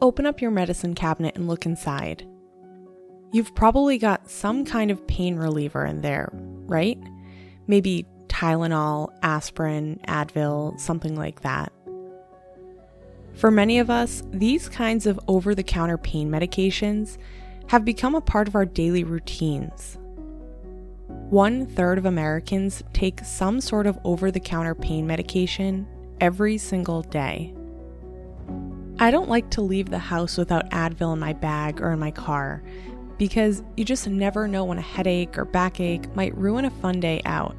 open up your medicine cabinet and look inside. You've probably got some kind of pain reliever in there, right? Maybe Tylenol, aspirin, Advil, something like that. For many of us, these kinds of over the counter pain medications have become a part of our daily routines. One third of Americans take some sort of over the counter pain medication every single day. I don't like to leave the house without Advil in my bag or in my car because you just never know when a headache or backache might ruin a fun day out.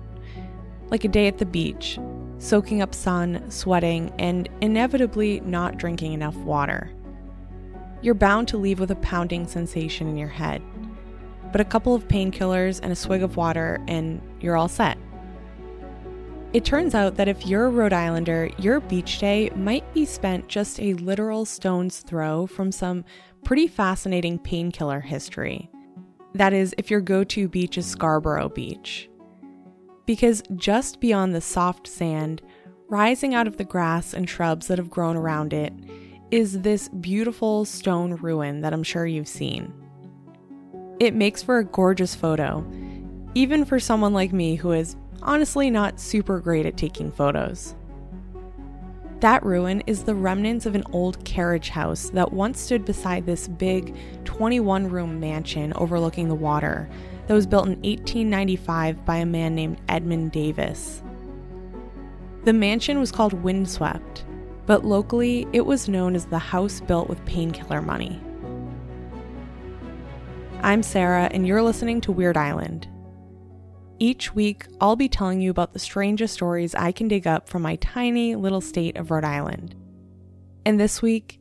Like a day at the beach, soaking up sun, sweating, and inevitably not drinking enough water. You're bound to leave with a pounding sensation in your head. But a couple of painkillers and a swig of water, and you're all set. It turns out that if you're a Rhode Islander, your beach day might be spent just a literal stone's throw from some pretty fascinating painkiller history. That is, if your go to beach is Scarborough Beach. Because just beyond the soft sand, rising out of the grass and shrubs that have grown around it, is this beautiful stone ruin that I'm sure you've seen. It makes for a gorgeous photo, even for someone like me who is honestly not super great at taking photos. That ruin is the remnants of an old carriage house that once stood beside this big 21 room mansion overlooking the water that was built in 1895 by a man named Edmund Davis. The mansion was called Windswept, but locally it was known as the house built with painkiller money. I'm Sarah, and you're listening to Weird Island, each week, I'll be telling you about the strangest stories I can dig up from my tiny little state of Rhode Island. And this week,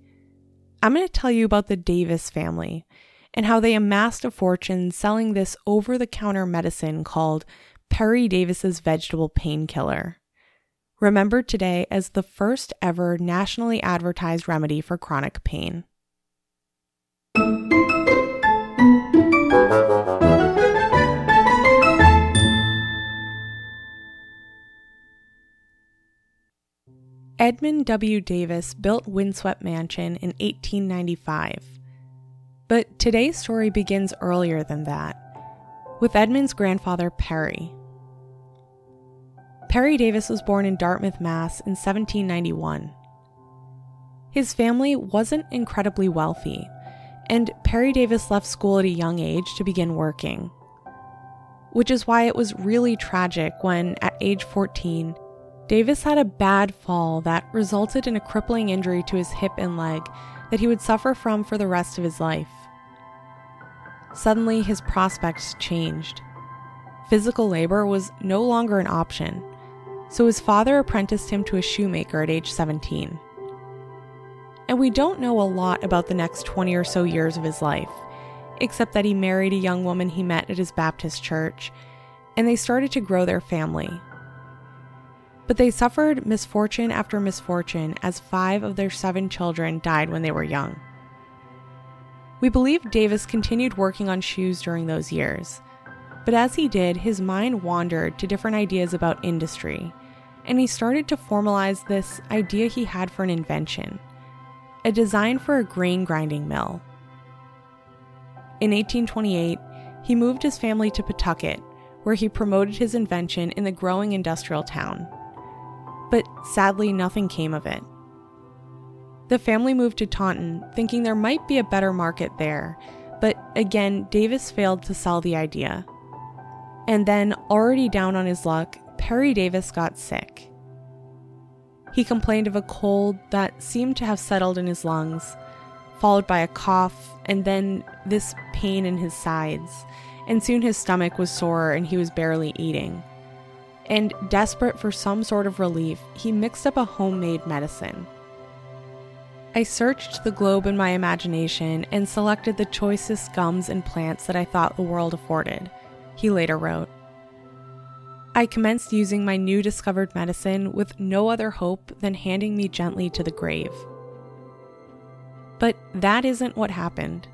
I'm going to tell you about the Davis family and how they amassed a fortune selling this over the counter medicine called Perry Davis's vegetable painkiller. Remembered today as the first ever nationally advertised remedy for chronic pain. Edmund W. Davis built Windswept Mansion in 1895. But today's story begins earlier than that, with Edmund's grandfather, Perry. Perry Davis was born in Dartmouth, Mass. in 1791. His family wasn't incredibly wealthy, and Perry Davis left school at a young age to begin working. Which is why it was really tragic when, at age 14, Davis had a bad fall that resulted in a crippling injury to his hip and leg that he would suffer from for the rest of his life. Suddenly, his prospects changed. Physical labor was no longer an option, so his father apprenticed him to a shoemaker at age 17. And we don't know a lot about the next 20 or so years of his life, except that he married a young woman he met at his Baptist church, and they started to grow their family. But they suffered misfortune after misfortune as five of their seven children died when they were young. We believe Davis continued working on shoes during those years, but as he did, his mind wandered to different ideas about industry, and he started to formalize this idea he had for an invention a design for a grain grinding mill. In 1828, he moved his family to Pawtucket, where he promoted his invention in the growing industrial town but sadly, nothing came of it. The family moved to Taunton, thinking there might be a better market there, but again, Davis failed to sell the idea. And then, already down on his luck, Perry Davis got sick. He complained of a cold that seemed to have settled in his lungs, followed by a cough, and then this pain in his sides, and soon his stomach was sore and he was barely eating and desperate for some sort of relief, he mixed up a homemade medicine. I searched the globe in my imagination and selected the choicest gums and plants that I thought the world afforded, he later wrote. I commenced using my new discovered medicine with no other hope than handing me gently to the grave. But that isn't what happened.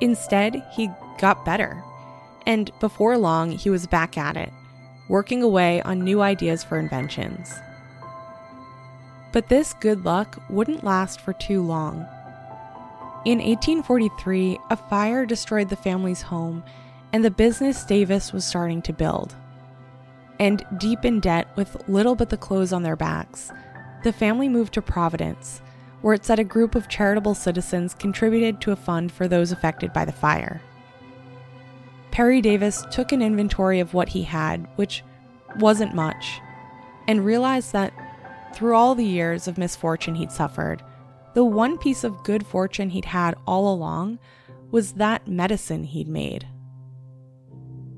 Instead, he got better, and before long, he was back at it working away on new ideas for inventions. But this good luck wouldn't last for too long. In 1843, a fire destroyed the family's home, and the business Davis was starting to build. And deep in debt, with little but the clothes on their backs, the family moved to Providence, where it said a group of charitable citizens contributed to a fund for those affected by the fire. Perry Davis took an inventory of what he had, which wasn't much, and realized that through all the years of misfortune he'd suffered, the one piece of good fortune he'd had all along was that medicine he'd made.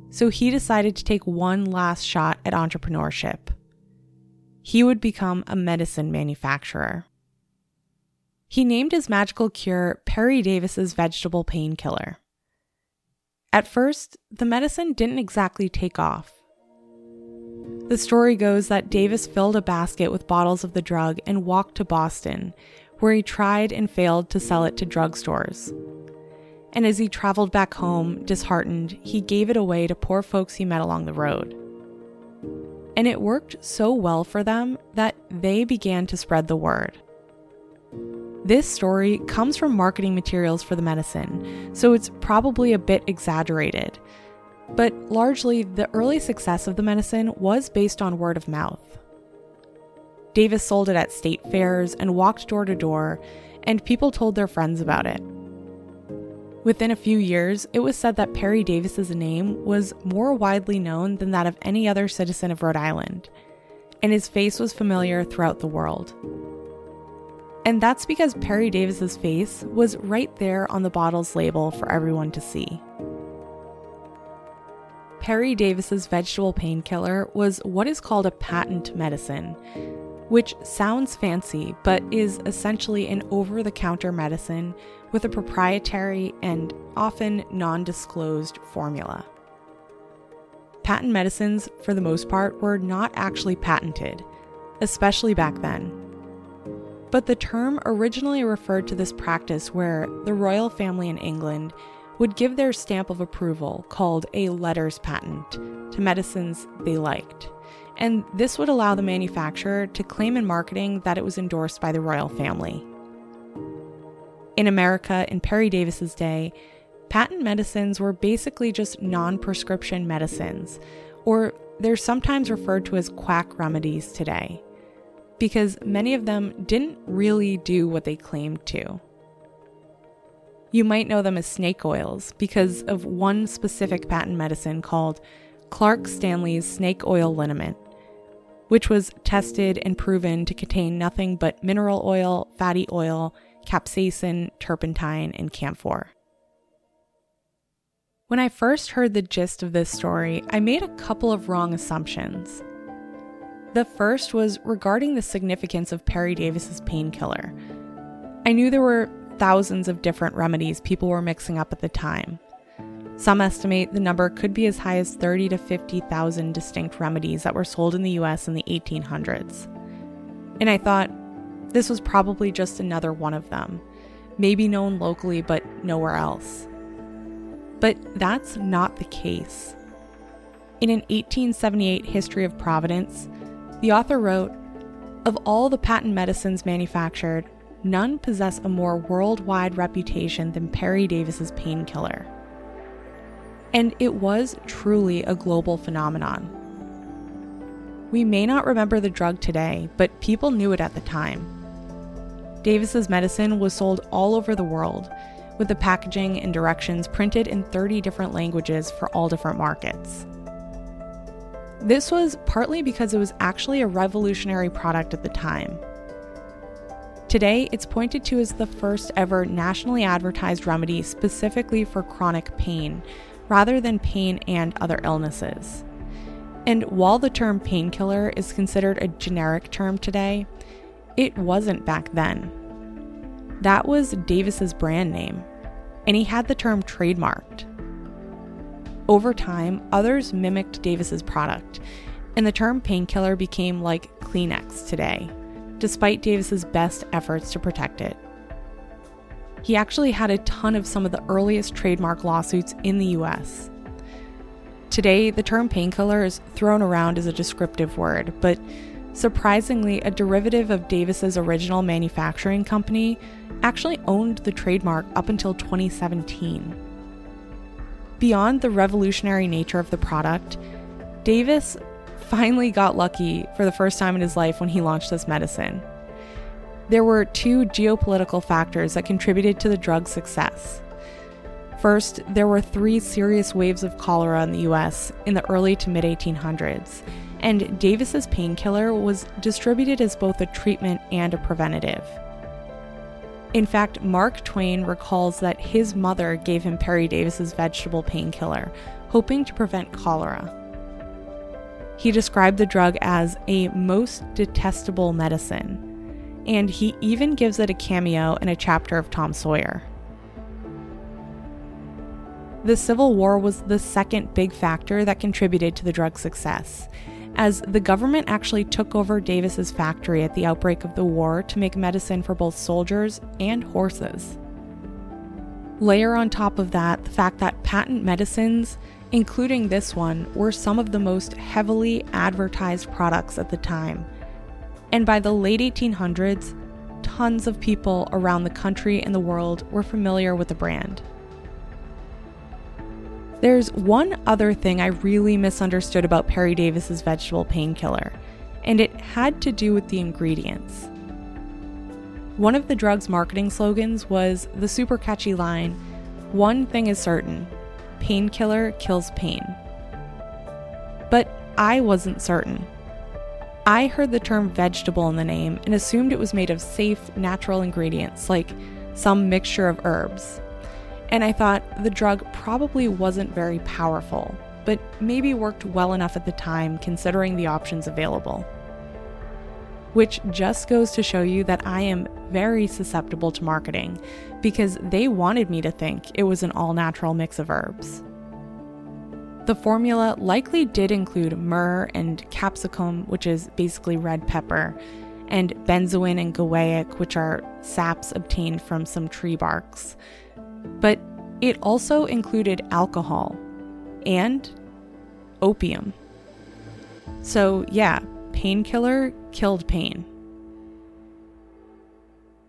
So he decided to take one last shot at entrepreneurship. He would become a medicine manufacturer. He named his magical cure Perry Davis's vegetable painkiller. At first, the medicine didn't exactly take off. The story goes that Davis filled a basket with bottles of the drug and walked to Boston, where he tried and failed to sell it to drugstores. And as he traveled back home, disheartened, he gave it away to poor folks he met along the road. And it worked so well for them that they began to spread the word. This story comes from marketing materials for the medicine, so it's probably a bit exaggerated, but largely, the early success of the medicine was based on word of mouth. Davis sold it at state fairs and walked door to door, and people told their friends about it. Within a few years, it was said that Perry Davis's name was more widely known than that of any other citizen of Rhode Island, and his face was familiar throughout the world. And that's because Perry Davis's face was right there on the bottle's label for everyone to see. Perry Davis's vegetable painkiller was what is called a patent medicine, which sounds fancy but is essentially an over the counter medicine with a proprietary and often non disclosed formula. Patent medicines, for the most part, were not actually patented, especially back then. But the term originally referred to this practice where the royal family in England would give their stamp of approval, called a letters patent, to medicines they liked. And this would allow the manufacturer to claim in marketing that it was endorsed by the royal family. In America, in Perry Davis's day, patent medicines were basically just non prescription medicines, or they're sometimes referred to as quack remedies today, because many of them didn't really do what they claimed to. You might know them as snake oils because of one specific patent medicine called Clark Stanley's snake oil liniment, which was tested and proven to contain nothing but mineral oil, fatty oil, capsaicin, turpentine, and camphor. When I first heard the gist of this story, I made a couple of wrong assumptions. The first was regarding the significance of Perry Davis's painkiller. I knew there were thousands of different remedies people were mixing up at the time. Some estimate the number could be as high as 30 to 50,000 distinct remedies that were sold in the US in the 1800s. And I thought this was probably just another one of them, maybe known locally but nowhere else. But that's not the case. In an 1878 history of Providence, the author wrote Of all the patent medicines manufactured, none possess a more worldwide reputation than Perry Davis's painkiller. And it was truly a global phenomenon. We may not remember the drug today, but people knew it at the time. Davis's medicine was sold all over the world, with the packaging and directions printed in 30 different languages for all different markets. This was partly because it was actually a revolutionary product at the time. Today, it's pointed to as the first ever nationally advertised remedy specifically for chronic pain, rather than pain and other illnesses. And while the term painkiller is considered a generic term today, it wasn't back then. That was Davis's brand name, and he had the term trademarked. Over time, others mimicked Davis's product, and the term painkiller became like Kleenex today despite Davis's best efforts to protect it. He actually had a ton of some of the earliest trademark lawsuits in the US. Today, the term painkiller is thrown around as a descriptive word, but Surprisingly, a derivative of Davis's original manufacturing company actually owned the trademark up until 2017. Beyond the revolutionary nature of the product, Davis finally got lucky for the first time in his life when he launched this medicine. There were two geopolitical factors that contributed to the drug's success. First, there were three serious waves of cholera in the US in the early to mid 1800s, and Davis's painkiller was distributed as both a treatment and a preventative. In fact, Mark Twain recalls that his mother gave him Perry Davis's vegetable painkiller, hoping to prevent cholera. He described the drug as a most detestable medicine, and he even gives it a cameo in a chapter of Tom Sawyer. The Civil War was the second big factor that contributed to the drug's success, as the government actually took over Davis's factory at the outbreak of the war to make medicine for both soldiers and horses. Layer on top of that the fact that patent medicines, including this one, were some of the most heavily advertised products at the time. And by the late 1800s, tons of people around the country and the world were familiar with the brand. There's one other thing I really misunderstood about Perry Davis's vegetable painkiller, and it had to do with the ingredients. One of the drug's marketing slogans was the super catchy line, One thing is certain painkiller kills pain. But I wasn't certain. I heard the term vegetable in the name and assumed it was made of safe, natural ingredients like some mixture of herbs and I thought the drug probably wasn't very powerful, but maybe worked well enough at the time considering the options available. Which just goes to show you that I am very susceptible to marketing because they wanted me to think it was an all natural mix of herbs. The formula likely did include myrrh and capsicum, which is basically red pepper, and benzoin and guaiac, which are saps obtained from some tree barks but it also included alcohol and opium. So, yeah, painkiller killed pain.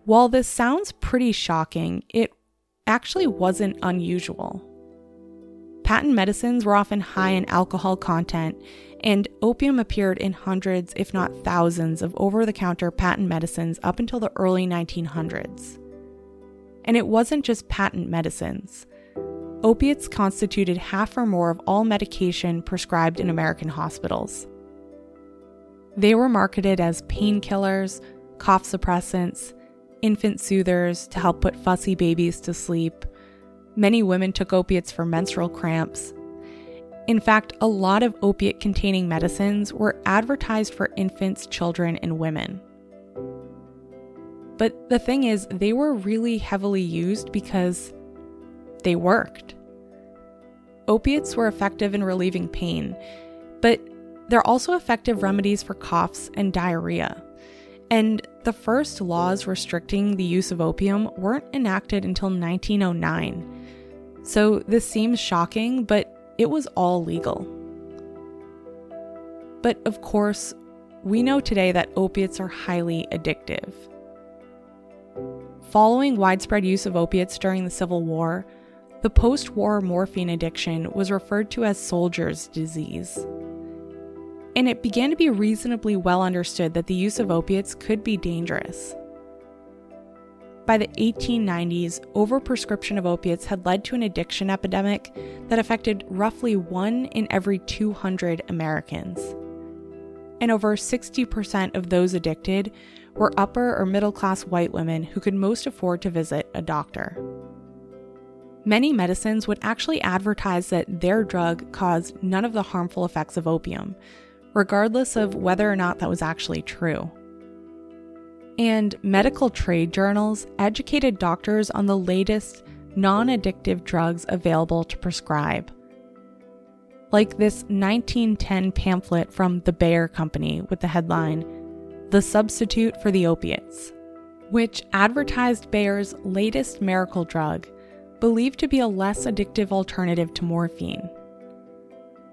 While this sounds pretty shocking, it actually wasn't unusual. Patent medicines were often high in alcohol content, and opium appeared in hundreds, if not thousands, of over the counter patent medicines up until the early 1900s. And it wasn't just patent medicines. Opiates constituted half or more of all medication prescribed in American hospitals. They were marketed as painkillers, cough suppressants, infant soothers to help put fussy babies to sleep. Many women took opiates for menstrual cramps. In fact, a lot of opiate containing medicines were advertised for infants, children, and women. But the thing is, they were really heavily used because they worked. Opiates were effective in relieving pain, but they're also effective remedies for coughs and diarrhea. And the first laws restricting the use of opium weren't enacted until 1909. So this seems shocking, but it was all legal. But of course, we know today that opiates are highly addictive. Following widespread use of opiates during the Civil War, the post war morphine addiction was referred to as soldier's disease. And it began to be reasonably well understood that the use of opiates could be dangerous. By the 1890s, overprescription of opiates had led to an addiction epidemic that affected roughly one in every 200 Americans. And over 60% of those addicted were upper or middle class white women who could most afford to visit a doctor. Many medicines would actually advertise that their drug caused none of the harmful effects of opium, regardless of whether or not that was actually true. And medical trade journals educated doctors on the latest non addictive drugs available to prescribe. Like this 1910 pamphlet from the Bayer Company with the headline, the substitute for the opiates, which advertised Bayer's latest miracle drug, believed to be a less addictive alternative to morphine.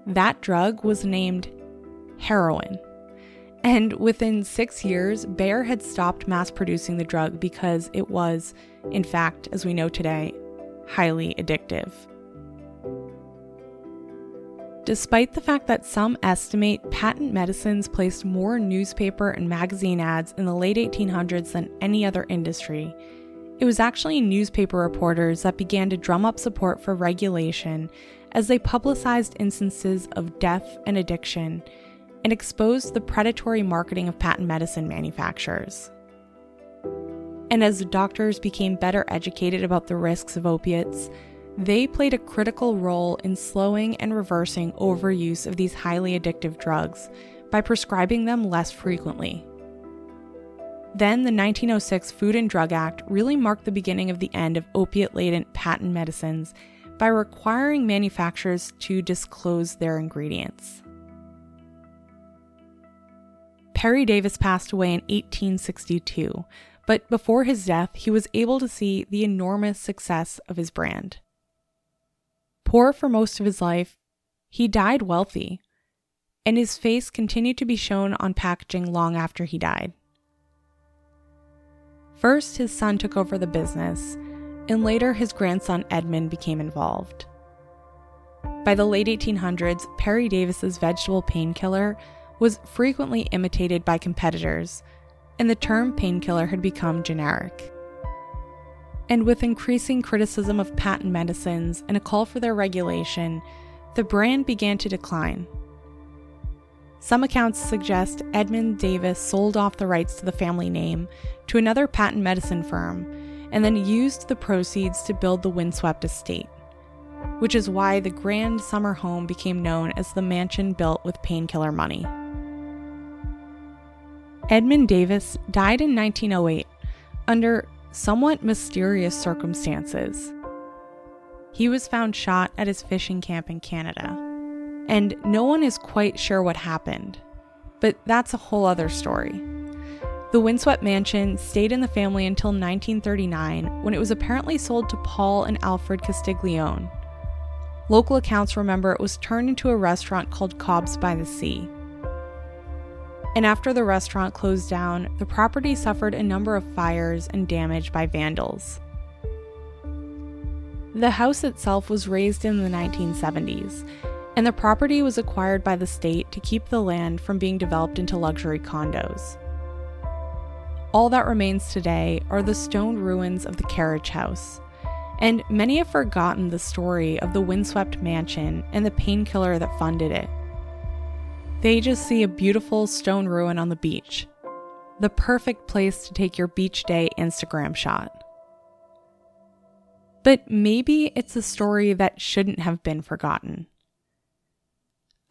That drug was named heroin, And within six years, Bayer had stopped mass producing the drug because it was, in fact, as we know today, highly addictive. Despite the fact that some estimate patent medicines placed more newspaper and magazine ads in the late 1800s than any other industry, it was actually newspaper reporters that began to drum up support for regulation as they publicized instances of death and addiction and exposed the predatory marketing of patent medicine manufacturers. And as doctors became better educated about the risks of opiates, they played a critical role in slowing and reversing overuse of these highly addictive drugs by prescribing them less frequently. Then, the 1906 Food and Drug Act really marked the beginning of the end of opiate laden patent medicines by requiring manufacturers to disclose their ingredients. Perry Davis passed away in 1862, but before his death, he was able to see the enormous success of his brand. Poor for most of his life, he died wealthy, and his face continued to be shown on packaging long after he died. First, his son took over the business, and later his grandson Edmund became involved. By the late 1800s, Perry Davis's vegetable painkiller was frequently imitated by competitors, and the term painkiller had become generic. And with increasing criticism of patent medicines and a call for their regulation, the brand began to decline. Some accounts suggest Edmund Davis sold off the rights to the family name to another patent medicine firm and then used the proceeds to build the windswept estate, which is why the grand summer home became known as the mansion built with painkiller money. Edmund Davis died in 1908 under somewhat mysterious circumstances. He was found shot at his fishing camp in Canada, and no one is quite sure what happened, but that's a whole other story. The Windswept Mansion stayed in the family until 1939 when it was apparently sold to Paul and Alfred Castiglione. Local accounts remember it was turned into a restaurant called Cobb's by the Sea and after the restaurant closed down, the property suffered a number of fires and damage by vandals. The house itself was razed in the 1970s, and the property was acquired by the state to keep the land from being developed into luxury condos. All that remains today are the stone ruins of the carriage house, and many have forgotten the story of the windswept mansion and the painkiller that funded it. They just see a beautiful stone ruin on the beach. The perfect place to take your beach day Instagram shot. But maybe it's a story that shouldn't have been forgotten.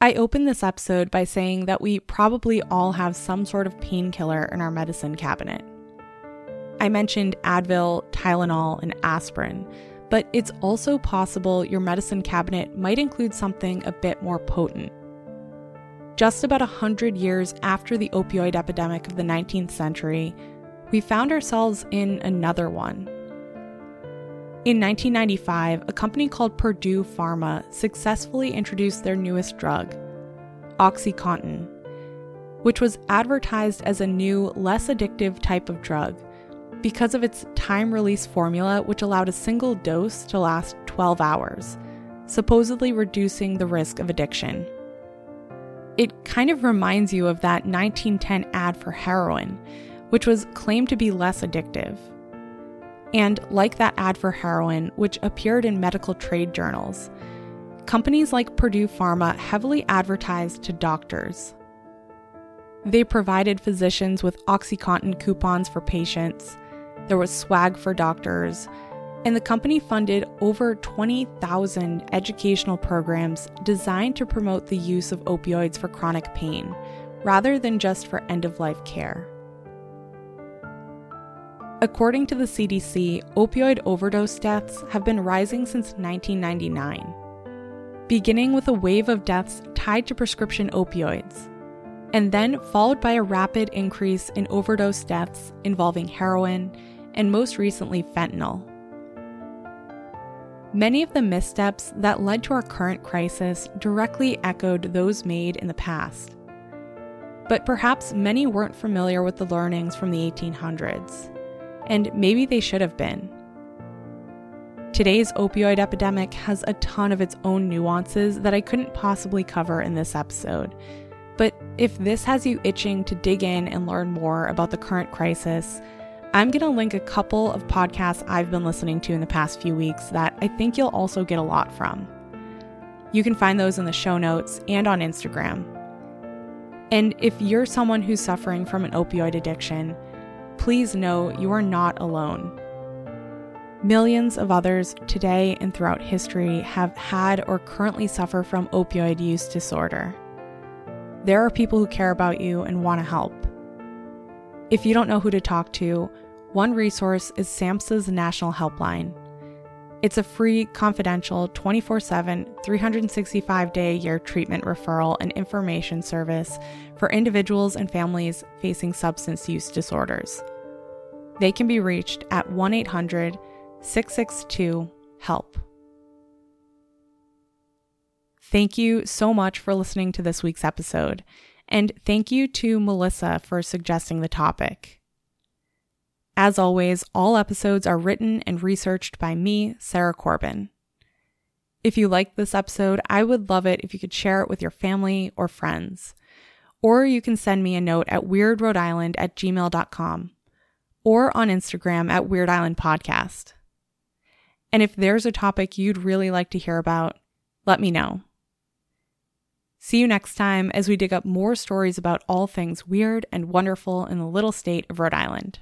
I opened this episode by saying that we probably all have some sort of painkiller in our medicine cabinet. I mentioned Advil, Tylenol, and aspirin, but it's also possible your medicine cabinet might include something a bit more potent just about 100 years after the opioid epidemic of the 19th century, we found ourselves in another one. In 1995, a company called Purdue Pharma successfully introduced their newest drug, OxyContin, which was advertised as a new, less addictive type of drug because of its time release formula, which allowed a single dose to last 12 hours, supposedly reducing the risk of addiction it kind of reminds you of that 1910 ad for heroin, which was claimed to be less addictive. And like that ad for heroin, which appeared in medical trade journals, companies like Purdue Pharma heavily advertised to doctors. They provided physicians with OxyContin coupons for patients, there was swag for doctors, and the company funded over 20,000 educational programs designed to promote the use of opioids for chronic pain, rather than just for end of life care. According to the CDC, opioid overdose deaths have been rising since 1999, beginning with a wave of deaths tied to prescription opioids, and then followed by a rapid increase in overdose deaths involving heroin and most recently fentanyl. Many of the missteps that led to our current crisis directly echoed those made in the past. But perhaps many weren't familiar with the learnings from the 1800s, and maybe they should have been. Today's opioid epidemic has a ton of its own nuances that I couldn't possibly cover in this episode. But if this has you itching to dig in and learn more about the current crisis, I'm going to link a couple of podcasts I've been listening to in the past few weeks that I think you'll also get a lot from. You can find those in the show notes and on Instagram. And if you're someone who's suffering from an opioid addiction, please know you are not alone. Millions of others today and throughout history have had or currently suffer from opioid use disorder. There are people who care about you and want to help. If you don't know who to talk to, one resource is SAMHSA's National Helpline. It's a free, confidential, 24 7, 365 day a year treatment referral and information service for individuals and families facing substance use disorders. They can be reached at 1 800 662 HELP. Thank you so much for listening to this week's episode, and thank you to Melissa for suggesting the topic. As always, all episodes are written and researched by me, Sarah Corbin. If you liked this episode, I would love it if you could share it with your family or friends. Or you can send me a note at weirdrhodeisland at gmail.com or on Instagram at Weird Island Podcast. And if there's a topic you'd really like to hear about, let me know. See you next time as we dig up more stories about all things weird and wonderful in the little state of Rhode Island.